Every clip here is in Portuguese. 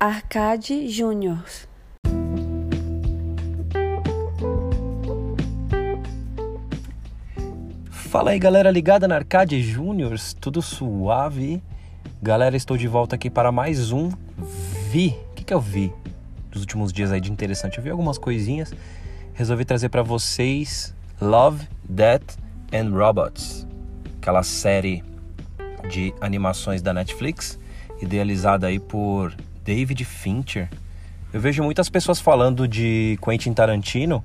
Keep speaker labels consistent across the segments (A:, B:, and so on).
A: Arcade Júnior.
B: Fala aí galera ligada na Arcade Júniors, tudo suave? Galera, estou de volta aqui para mais um Vi. O que, que eu vi dos últimos dias aí de interessante? Eu vi algumas coisinhas, resolvi trazer para vocês Love, Death and Robots, aquela série de animações da Netflix, idealizada aí por David Fincher. Eu vejo muitas pessoas falando de Quentin Tarantino,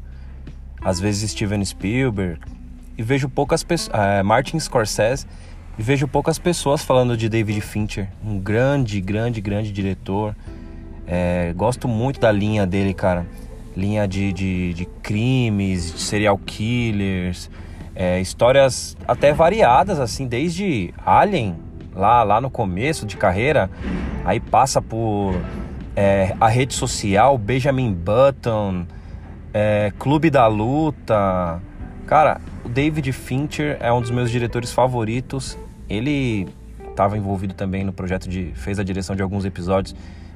B: às vezes Steven Spielberg, e vejo poucas pessoas, uh, Martin Scorsese, e vejo poucas pessoas falando de David Fincher, um grande, grande, grande diretor. É, gosto muito da linha dele, cara. Linha de, de, de crimes, de serial killers, é, histórias até variadas, assim, desde Alien, lá, lá no começo de carreira, aí passa por é, a rede social, Benjamin Button, é, Clube da Luta. Cara, o David Fincher é um dos meus diretores favoritos. Ele estava envolvido também no projeto de. fez a direção de alguns episódios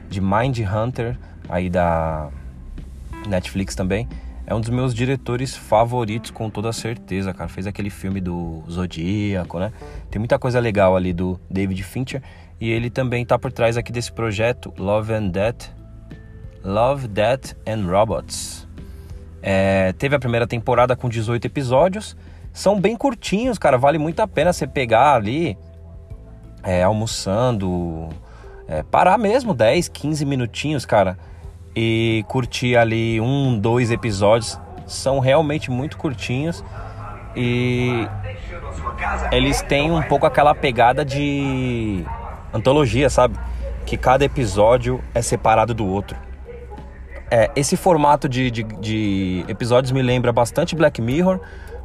B: de Mind Hunter, aí da Netflix também. É um dos meus diretores favoritos, com toda certeza, cara. Fez aquele filme do Zodíaco, né? Tem muita coisa legal ali do David Fincher. E ele também tá por trás aqui desse projeto, Love and Death. Love, Death and Robots. É, teve a primeira temporada com 18 episódios. São bem curtinhos, cara. Vale muito a pena você pegar ali, é, almoçando, é, parar mesmo 10, 15 minutinhos, cara. E curtir ali um, dois episódios. São realmente muito curtinhos. E eles têm um pouco aquela pegada de antologia, sabe? Que cada episódio é separado do outro. É, esse formato de, de, de, episódios me lembra bastante Black Mirror,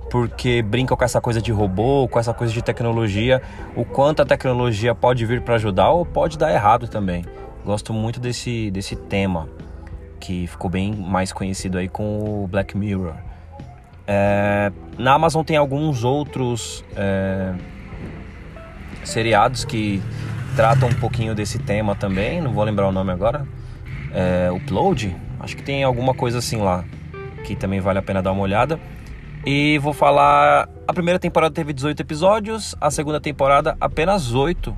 B: porque brinca com essa coisa de robô, com essa coisa de tecnologia, o quanto a tecnologia pode vir para ajudar ou pode dar errado também. Gosto muito desse, desse tema, que ficou bem mais conhecido aí com o Black Mirror. É, na Amazon tem alguns outros é, seriados que tratam um pouquinho desse tema também, não vou lembrar o nome agora. É, Upload, Acho que tem alguma coisa assim lá que também vale a pena dar uma olhada. E vou falar. A primeira temporada teve 18 episódios, a segunda temporada apenas 8.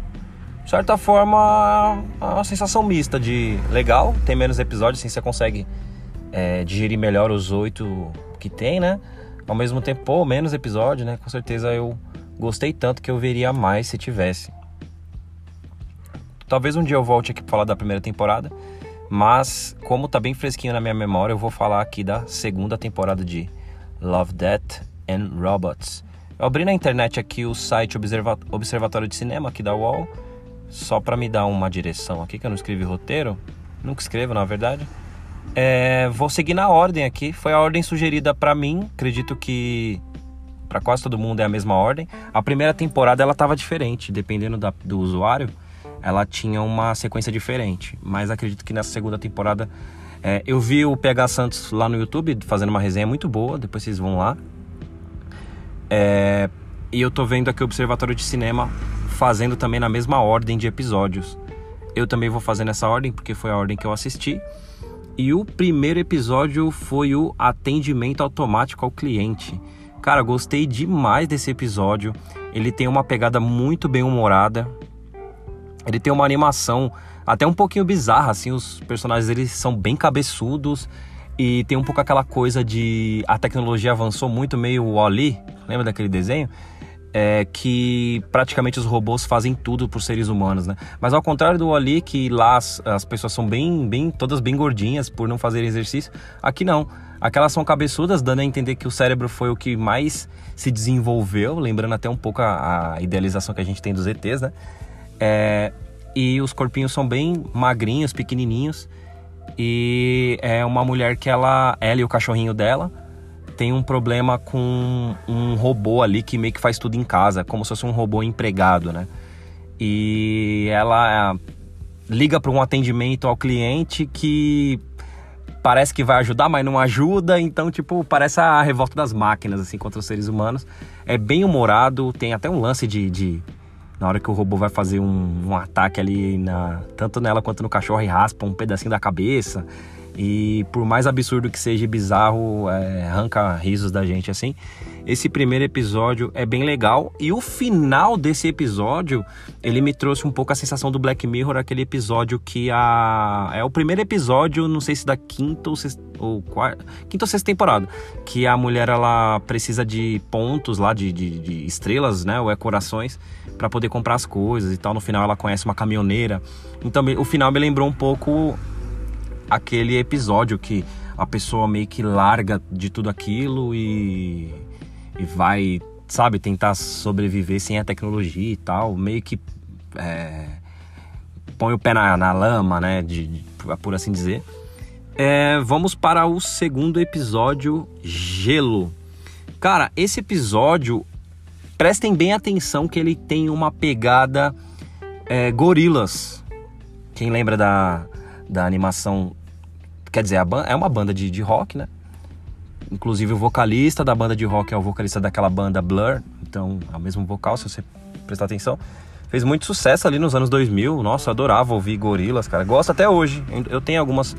B: De certa forma, é uma sensação mista de legal, tem menos episódios, assim você consegue é, digerir melhor os 8 que tem, né? Ao mesmo tempo, pô, menos episódio, né? Com certeza eu gostei tanto que eu veria mais se tivesse. Talvez um dia eu volte aqui para falar da primeira temporada. Mas, como tá bem fresquinho na minha memória, eu vou falar aqui da segunda temporada de Love, Death and Robots. Eu abri na internet aqui o site Observa Observatório de Cinema aqui da UOL, só para me dar uma direção aqui, que eu não escrevi roteiro. Nunca escrevo, na verdade. É, vou seguir na ordem aqui. Foi a ordem sugerida para mim. Acredito que para quase todo mundo é a mesma ordem. A primeira temporada ela tava diferente, dependendo da, do usuário ela tinha uma sequência diferente. Mas acredito que nessa segunda temporada. É, eu vi o PH Santos lá no YouTube fazendo uma resenha muito boa, depois vocês vão lá. É, e eu tô vendo aqui o Observatório de Cinema fazendo também na mesma ordem de episódios. Eu também vou fazer nessa ordem porque foi a ordem que eu assisti. E o primeiro episódio foi o atendimento automático ao cliente. Cara, gostei demais desse episódio. Ele tem uma pegada muito bem humorada. Ele tem uma animação até um pouquinho bizarra, assim, os personagens eles são bem cabeçudos e tem um pouco aquela coisa de a tecnologia avançou muito meio Wall-E, lembra daquele desenho? É, que praticamente os robôs fazem tudo por seres humanos, né? Mas ao contrário do Ali, que lá as, as, pessoas são bem, bem, todas bem gordinhas por não fazerem exercício, aqui não. Aquelas são cabeçudas, dando a entender que o cérebro foi o que mais se desenvolveu, lembrando até um pouco a, a idealização que a gente tem dos ETs, né? É, e os corpinhos são bem magrinhos, pequenininhos. E é uma mulher que ela, ela e o cachorrinho dela, tem um problema com um robô ali que meio que faz tudo em casa, como se fosse um robô empregado, né? E ela liga para um atendimento ao cliente que parece que vai ajudar, mas não ajuda, então tipo, parece a revolta das máquinas assim contra os seres humanos. É bem humorado, tem até um lance de, de na hora que o robô vai fazer um, um ataque ali, na, tanto nela quanto no cachorro, e raspa um pedacinho da cabeça. E por mais absurdo que seja bizarro, é, arranca risos da gente assim. Esse primeiro episódio é bem legal e o final desse episódio ele me trouxe um pouco a sensação do Black Mirror, aquele episódio que a é o primeiro episódio, não sei se da quinta ou, sexta, ou quarta, quinta ou sexta temporada, que a mulher ela precisa de pontos lá de, de, de estrelas, né, ou é corações para poder comprar as coisas e tal. No final ela conhece uma caminhoneira. Então o final me lembrou um pouco aquele episódio que a pessoa meio que larga de tudo aquilo e, e vai, sabe, tentar sobreviver sem a tecnologia e tal, meio que é, põe o pé na, na lama, né, de, de, por assim dizer. É, vamos para o segundo episódio, Gelo. Cara, esse episódio, prestem bem atenção que ele tem uma pegada é, gorilas. Quem lembra da, da animação. Quer dizer, é uma banda de, de rock, né? Inclusive o vocalista da banda de rock é o vocalista daquela banda Blur, então é o mesmo vocal, se você prestar atenção. Fez muito sucesso ali nos anos 2000. Nossa, eu adorava ouvir Gorilas, cara. Gosto até hoje. Eu tenho algumas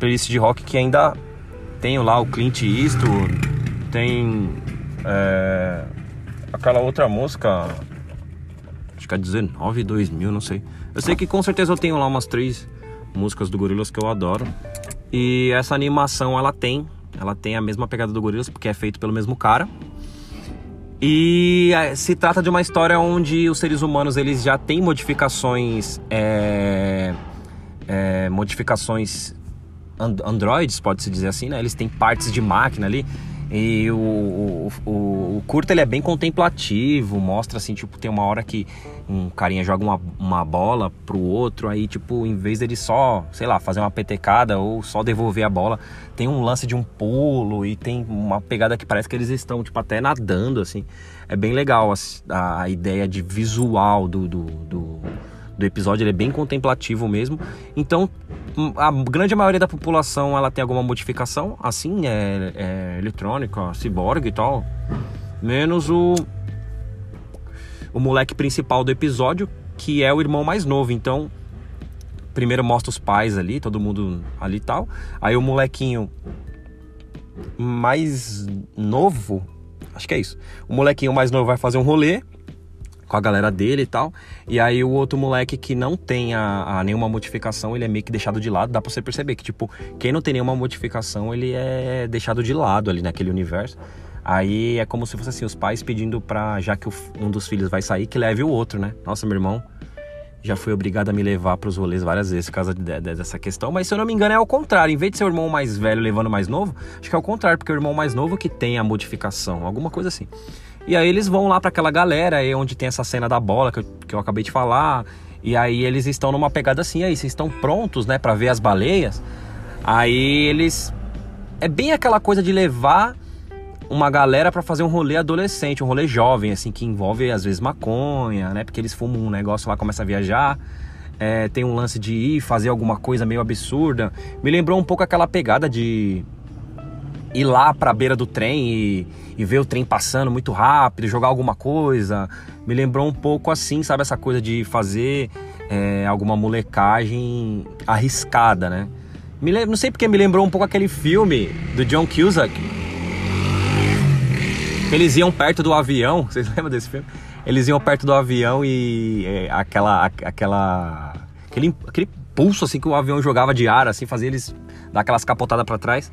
B: playlists de rock que ainda tenho lá o Clint Eastwood, tem é, aquela outra música, acho que é 19, 2000, não sei. Eu sei que com certeza eu tenho lá umas três músicas do Gorillaz que eu adoro. E essa animação ela tem, ela tem a mesma pegada do Gorillaz porque é feito pelo mesmo cara. E é, se trata de uma história onde os seres humanos eles já têm modificações, é, é, modificações and androids, pode-se dizer assim, né? Eles têm partes de máquina ali e o, o, o, o, curto ele é bem contemplativo, mostra assim, tipo, tem uma hora que um carinha joga uma, uma bola pro outro, aí, tipo, em vez dele só, sei lá, fazer uma petecada ou só devolver a bola, tem um lance de um pulo e tem uma pegada que parece que eles estão, tipo, até nadando, assim. É bem legal a, a ideia de visual do, do, do do episódio, ele é bem contemplativo mesmo. Então, a grande maioria da população ela tem alguma modificação, assim, é, é eletrônica, ciborgue e tal. Menos o o moleque principal do episódio, que é o irmão mais novo. Então, primeiro mostra os pais ali, todo mundo ali e tal. Aí o molequinho mais novo, acho que é isso. O molequinho mais novo vai fazer um rolê com a galera dele e tal. E aí o outro moleque que não tem a, a, nenhuma modificação, ele é meio que deixado de lado. Dá pra você perceber que, tipo, quem não tem nenhuma modificação, ele é deixado de lado ali naquele universo. Aí é como se fosse assim, os pais pedindo pra, já que um dos filhos vai sair, que leve o outro, né? Nossa, meu irmão já fui obrigado a me levar para os rolês várias vezes por causa de, de, dessa questão. Mas se eu não me engano, é ao contrário. Em vez de ser o irmão mais velho levando o mais novo, acho que é ao contrário, porque é o irmão mais novo que tem a modificação, alguma coisa assim. E aí eles vão lá para aquela galera aí onde tem essa cena da bola que eu, que eu acabei de falar. E aí eles estão numa pegada assim, aí vocês estão prontos, né, para ver as baleias? Aí eles é bem aquela coisa de levar uma galera para fazer um rolê adolescente, um rolê jovem, assim, que envolve às vezes maconha, né? Porque eles fumam um negócio lá, começa a viajar. É, tem um lance de ir fazer alguma coisa meio absurda. Me lembrou um pouco aquela pegada de ir lá pra beira do trem e, e ver o trem passando muito rápido, jogar alguma coisa. Me lembrou um pouco assim, sabe? Essa coisa de fazer é, alguma molecagem arriscada, né? Me lembro, não sei porque me lembrou um pouco aquele filme do John Cusack. Eles iam perto do avião, vocês lembram desse filme? Eles iam perto do avião e é, aquela, aquela, aquele, aquele pulso assim que o avião jogava de ar, assim, fazia eles dar aquelas capotadas para trás.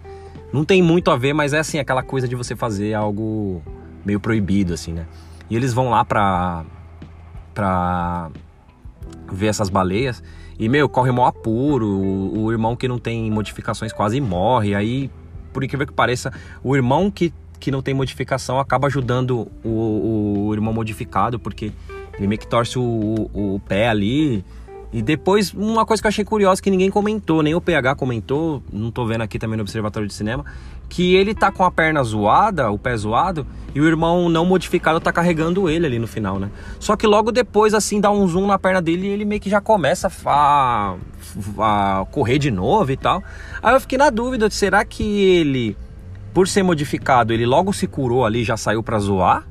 B: Não tem muito a ver, mas é assim, aquela coisa de você fazer algo meio proibido, assim, né? E eles vão lá pra, pra ver essas baleias e, meu, corre mó apuro. O, o irmão que não tem modificações quase morre. Aí, por incrível que pareça, o irmão que, que não tem modificação acaba ajudando o, o, o irmão modificado, porque ele meio que torce o, o, o pé ali e depois, uma coisa que eu achei curiosa que ninguém comentou, nem o PH comentou, não tô vendo aqui também no Observatório de Cinema, que ele tá com a perna zoada, o pé zoado, e o irmão não modificado tá carregando ele ali no final, né? Só que logo depois, assim, dá um zoom na perna dele e ele meio que já começa a, a correr de novo e tal. Aí eu fiquei na dúvida, será que ele, por ser modificado, ele logo se curou ali já saiu pra zoar?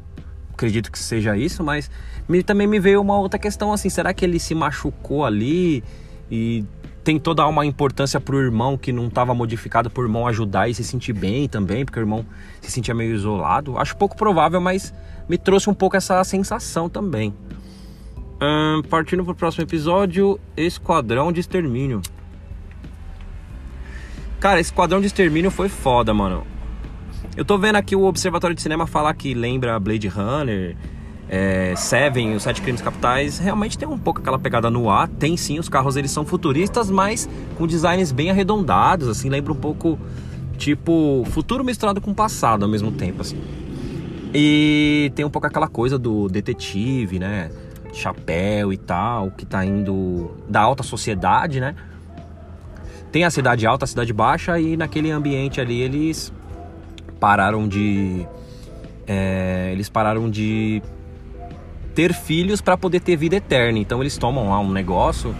B: Acredito que seja isso, mas me, também me veio uma outra questão assim, será que ele se machucou ali e tem toda uma importância pro irmão que não estava modificado pro irmão ajudar e se sentir bem também, porque o irmão se sentia meio isolado. Acho pouco provável, mas me trouxe um pouco essa sensação também. Hum, partindo pro próximo episódio, Esquadrão de Extermínio. Cara, Esquadrão de Extermínio foi foda, mano. Eu tô vendo aqui o Observatório de Cinema falar que lembra Blade Runner, é, Seven, os Sete Crimes Capitais, realmente tem um pouco aquela pegada no ar. Tem sim, os carros eles são futuristas, mas com designs bem arredondados, assim, lembra um pouco tipo futuro misturado com passado ao mesmo tempo, assim. E tem um pouco aquela coisa do detetive, né? Chapéu e tal, que tá indo da alta sociedade, né? Tem a cidade alta, a cidade baixa, e naquele ambiente ali eles pararam de. É, eles pararam de ter filhos para poder ter vida eterna. Então eles tomam lá um negócio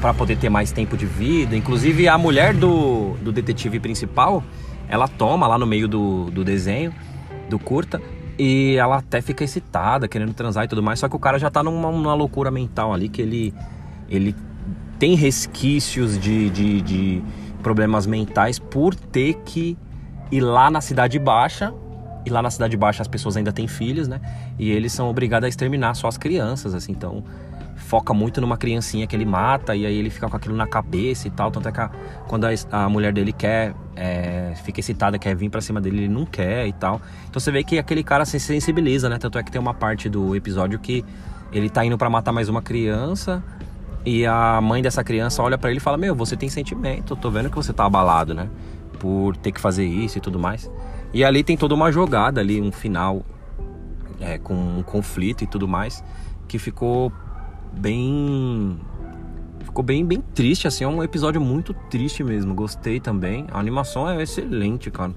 B: para poder ter mais tempo de vida. Inclusive a mulher do, do detetive principal, ela toma lá no meio do, do desenho, do curta, e ela até fica excitada, querendo transar e tudo mais. Só que o cara já tá numa, numa loucura mental ali, que ele, ele tem resquícios de, de, de problemas mentais por ter que ir lá na Cidade Baixa e lá na Cidade Baixa as pessoas ainda têm filhos, né? E eles são obrigados a exterminar só as crianças, assim. Então, foca muito numa criancinha que ele mata e aí ele fica com aquilo na cabeça e tal. Tanto é que a, quando a, a, mulher dele quer, é, fica excitada, quer vir para cima dele, ele não quer e tal. Então você vê que aquele cara se sensibiliza, né? Tanto é que tem uma parte do episódio que ele tá indo para matar mais uma criança e a mãe dessa criança olha para ele e fala: Meu, você tem sentimento, tô vendo que você tá abalado, né? Por ter que fazer isso e tudo mais. E ali tem toda uma jogada ali, um final é, com um conflito e tudo mais, que ficou bem. Ficou bem, bem triste, assim, é um episódio muito triste mesmo. Gostei também. A animação é excelente, cara.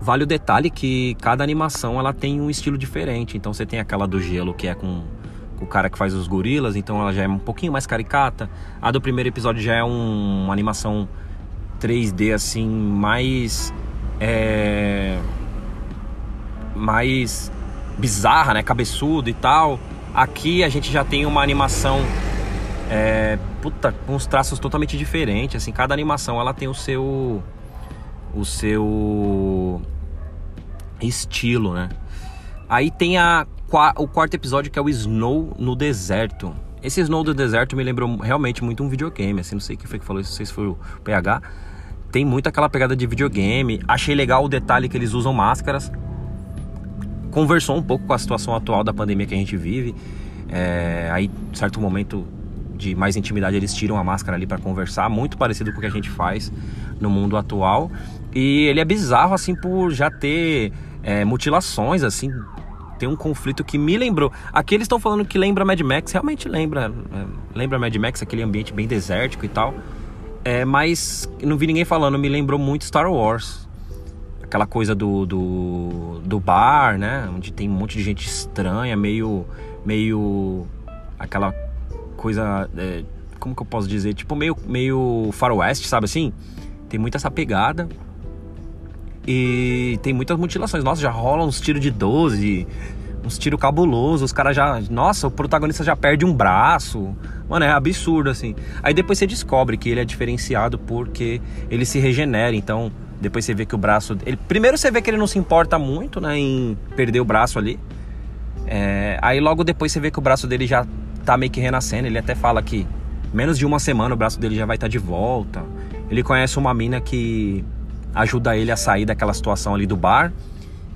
B: Vale o detalhe que cada animação ela tem um estilo diferente. Então você tem aquela do gelo que é com o cara que faz os gorilas, então ela já é um pouquinho mais caricata. A do primeiro episódio já é um, uma animação 3D assim mais é, mais bizarra, né, cabeçudo e tal. Aqui a gente já tem uma animação é, puta, com uns traços totalmente diferentes, assim, cada animação ela tem o seu o seu estilo, né? Aí tem a, o quarto episódio que é o Snow no deserto. Esse Snow do deserto me lembrou realmente muito um videogame, assim, não sei quem foi que falou isso, não sei se foi o PH, tem muito aquela pegada de videogame. Achei legal o detalhe que eles usam máscaras. Conversou um pouco com a situação atual da pandemia que a gente vive. É, aí, certo momento de mais intimidade, eles tiram a máscara ali para conversar, muito parecido com o que a gente faz no mundo atual. E ele é bizarro, assim, por já ter é, mutilações, assim. Tem um conflito que me lembrou. Aqui eles estão falando que lembra Mad Max, realmente lembra. É, lembra Mad Max, aquele ambiente bem desértico e tal. É, mas não vi ninguém falando, me lembrou muito Star Wars. Aquela coisa do, do, do bar, né? Onde tem um monte de gente estranha, meio. meio. aquela coisa. É, como que eu posso dizer? Tipo, meio, meio faroeste, sabe assim? Tem muita essa pegada. E tem muitas mutilações. Nossa, já rola uns tiros de 12, uns tiros cabulosos. Os caras já. Nossa, o protagonista já perde um braço. Mano, é absurdo, assim. Aí depois você descobre que ele é diferenciado porque ele se regenera. Então, depois você vê que o braço. Ele, primeiro você vê que ele não se importa muito, né, em perder o braço ali. É, aí logo depois você vê que o braço dele já tá meio que renascendo. Ele até fala que menos de uma semana o braço dele já vai estar tá de volta. Ele conhece uma mina que ajuda ele a sair daquela situação ali do bar.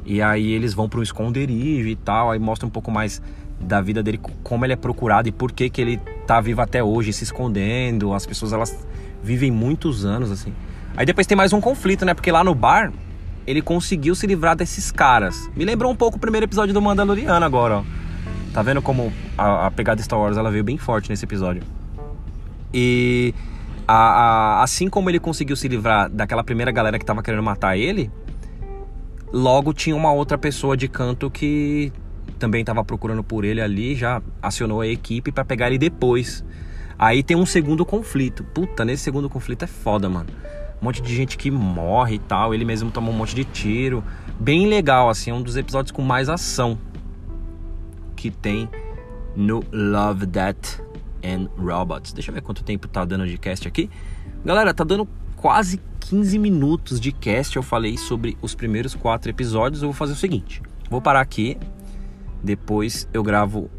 B: E aí eles vão para um esconderijo e tal. Aí mostra um pouco mais da vida dele, como ele é procurado e por que, que ele tá vivo até hoje, se escondendo. As pessoas elas vivem muitos anos assim. Aí depois tem mais um conflito, né? Porque lá no bar ele conseguiu se livrar desses caras. Me lembrou um pouco o primeiro episódio do Mandaloriano agora, ó. Tá vendo como a, a pegada Star Wars ela veio bem forte nesse episódio. E a, a, assim como ele conseguiu se livrar daquela primeira galera que tava querendo matar ele, logo tinha uma outra pessoa de canto que também estava procurando por ele ali, já acionou a equipe para pegar ele depois. Aí tem um segundo conflito. Puta, nesse segundo conflito é foda, mano. Um monte de gente que morre e tal. Ele mesmo toma um monte de tiro. Bem legal, assim, é um dos episódios com mais ação. que tem no Love, Death and Robots. Deixa eu ver quanto tempo tá dando de cast aqui. Galera, tá dando quase 15 minutos de cast. Eu falei sobre os primeiros quatro episódios. Eu vou fazer o seguinte: vou parar aqui, depois eu gravo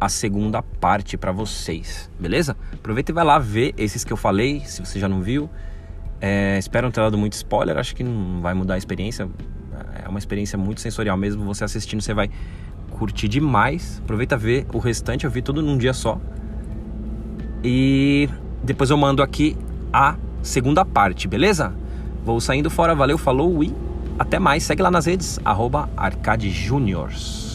B: a segunda parte para vocês, beleza? Aproveita e vai lá ver esses que eu falei, se você já não viu. É, espero não ter dado muito spoiler, acho que não vai mudar a experiência. É uma experiência muito sensorial mesmo. Você assistindo, você vai curtir demais. Aproveita ver o restante, eu vi tudo num dia só. E depois eu mando aqui a segunda parte, beleza? Vou saindo fora, valeu, falou e até mais. Segue lá nas redes, arroba Arcade Juniors.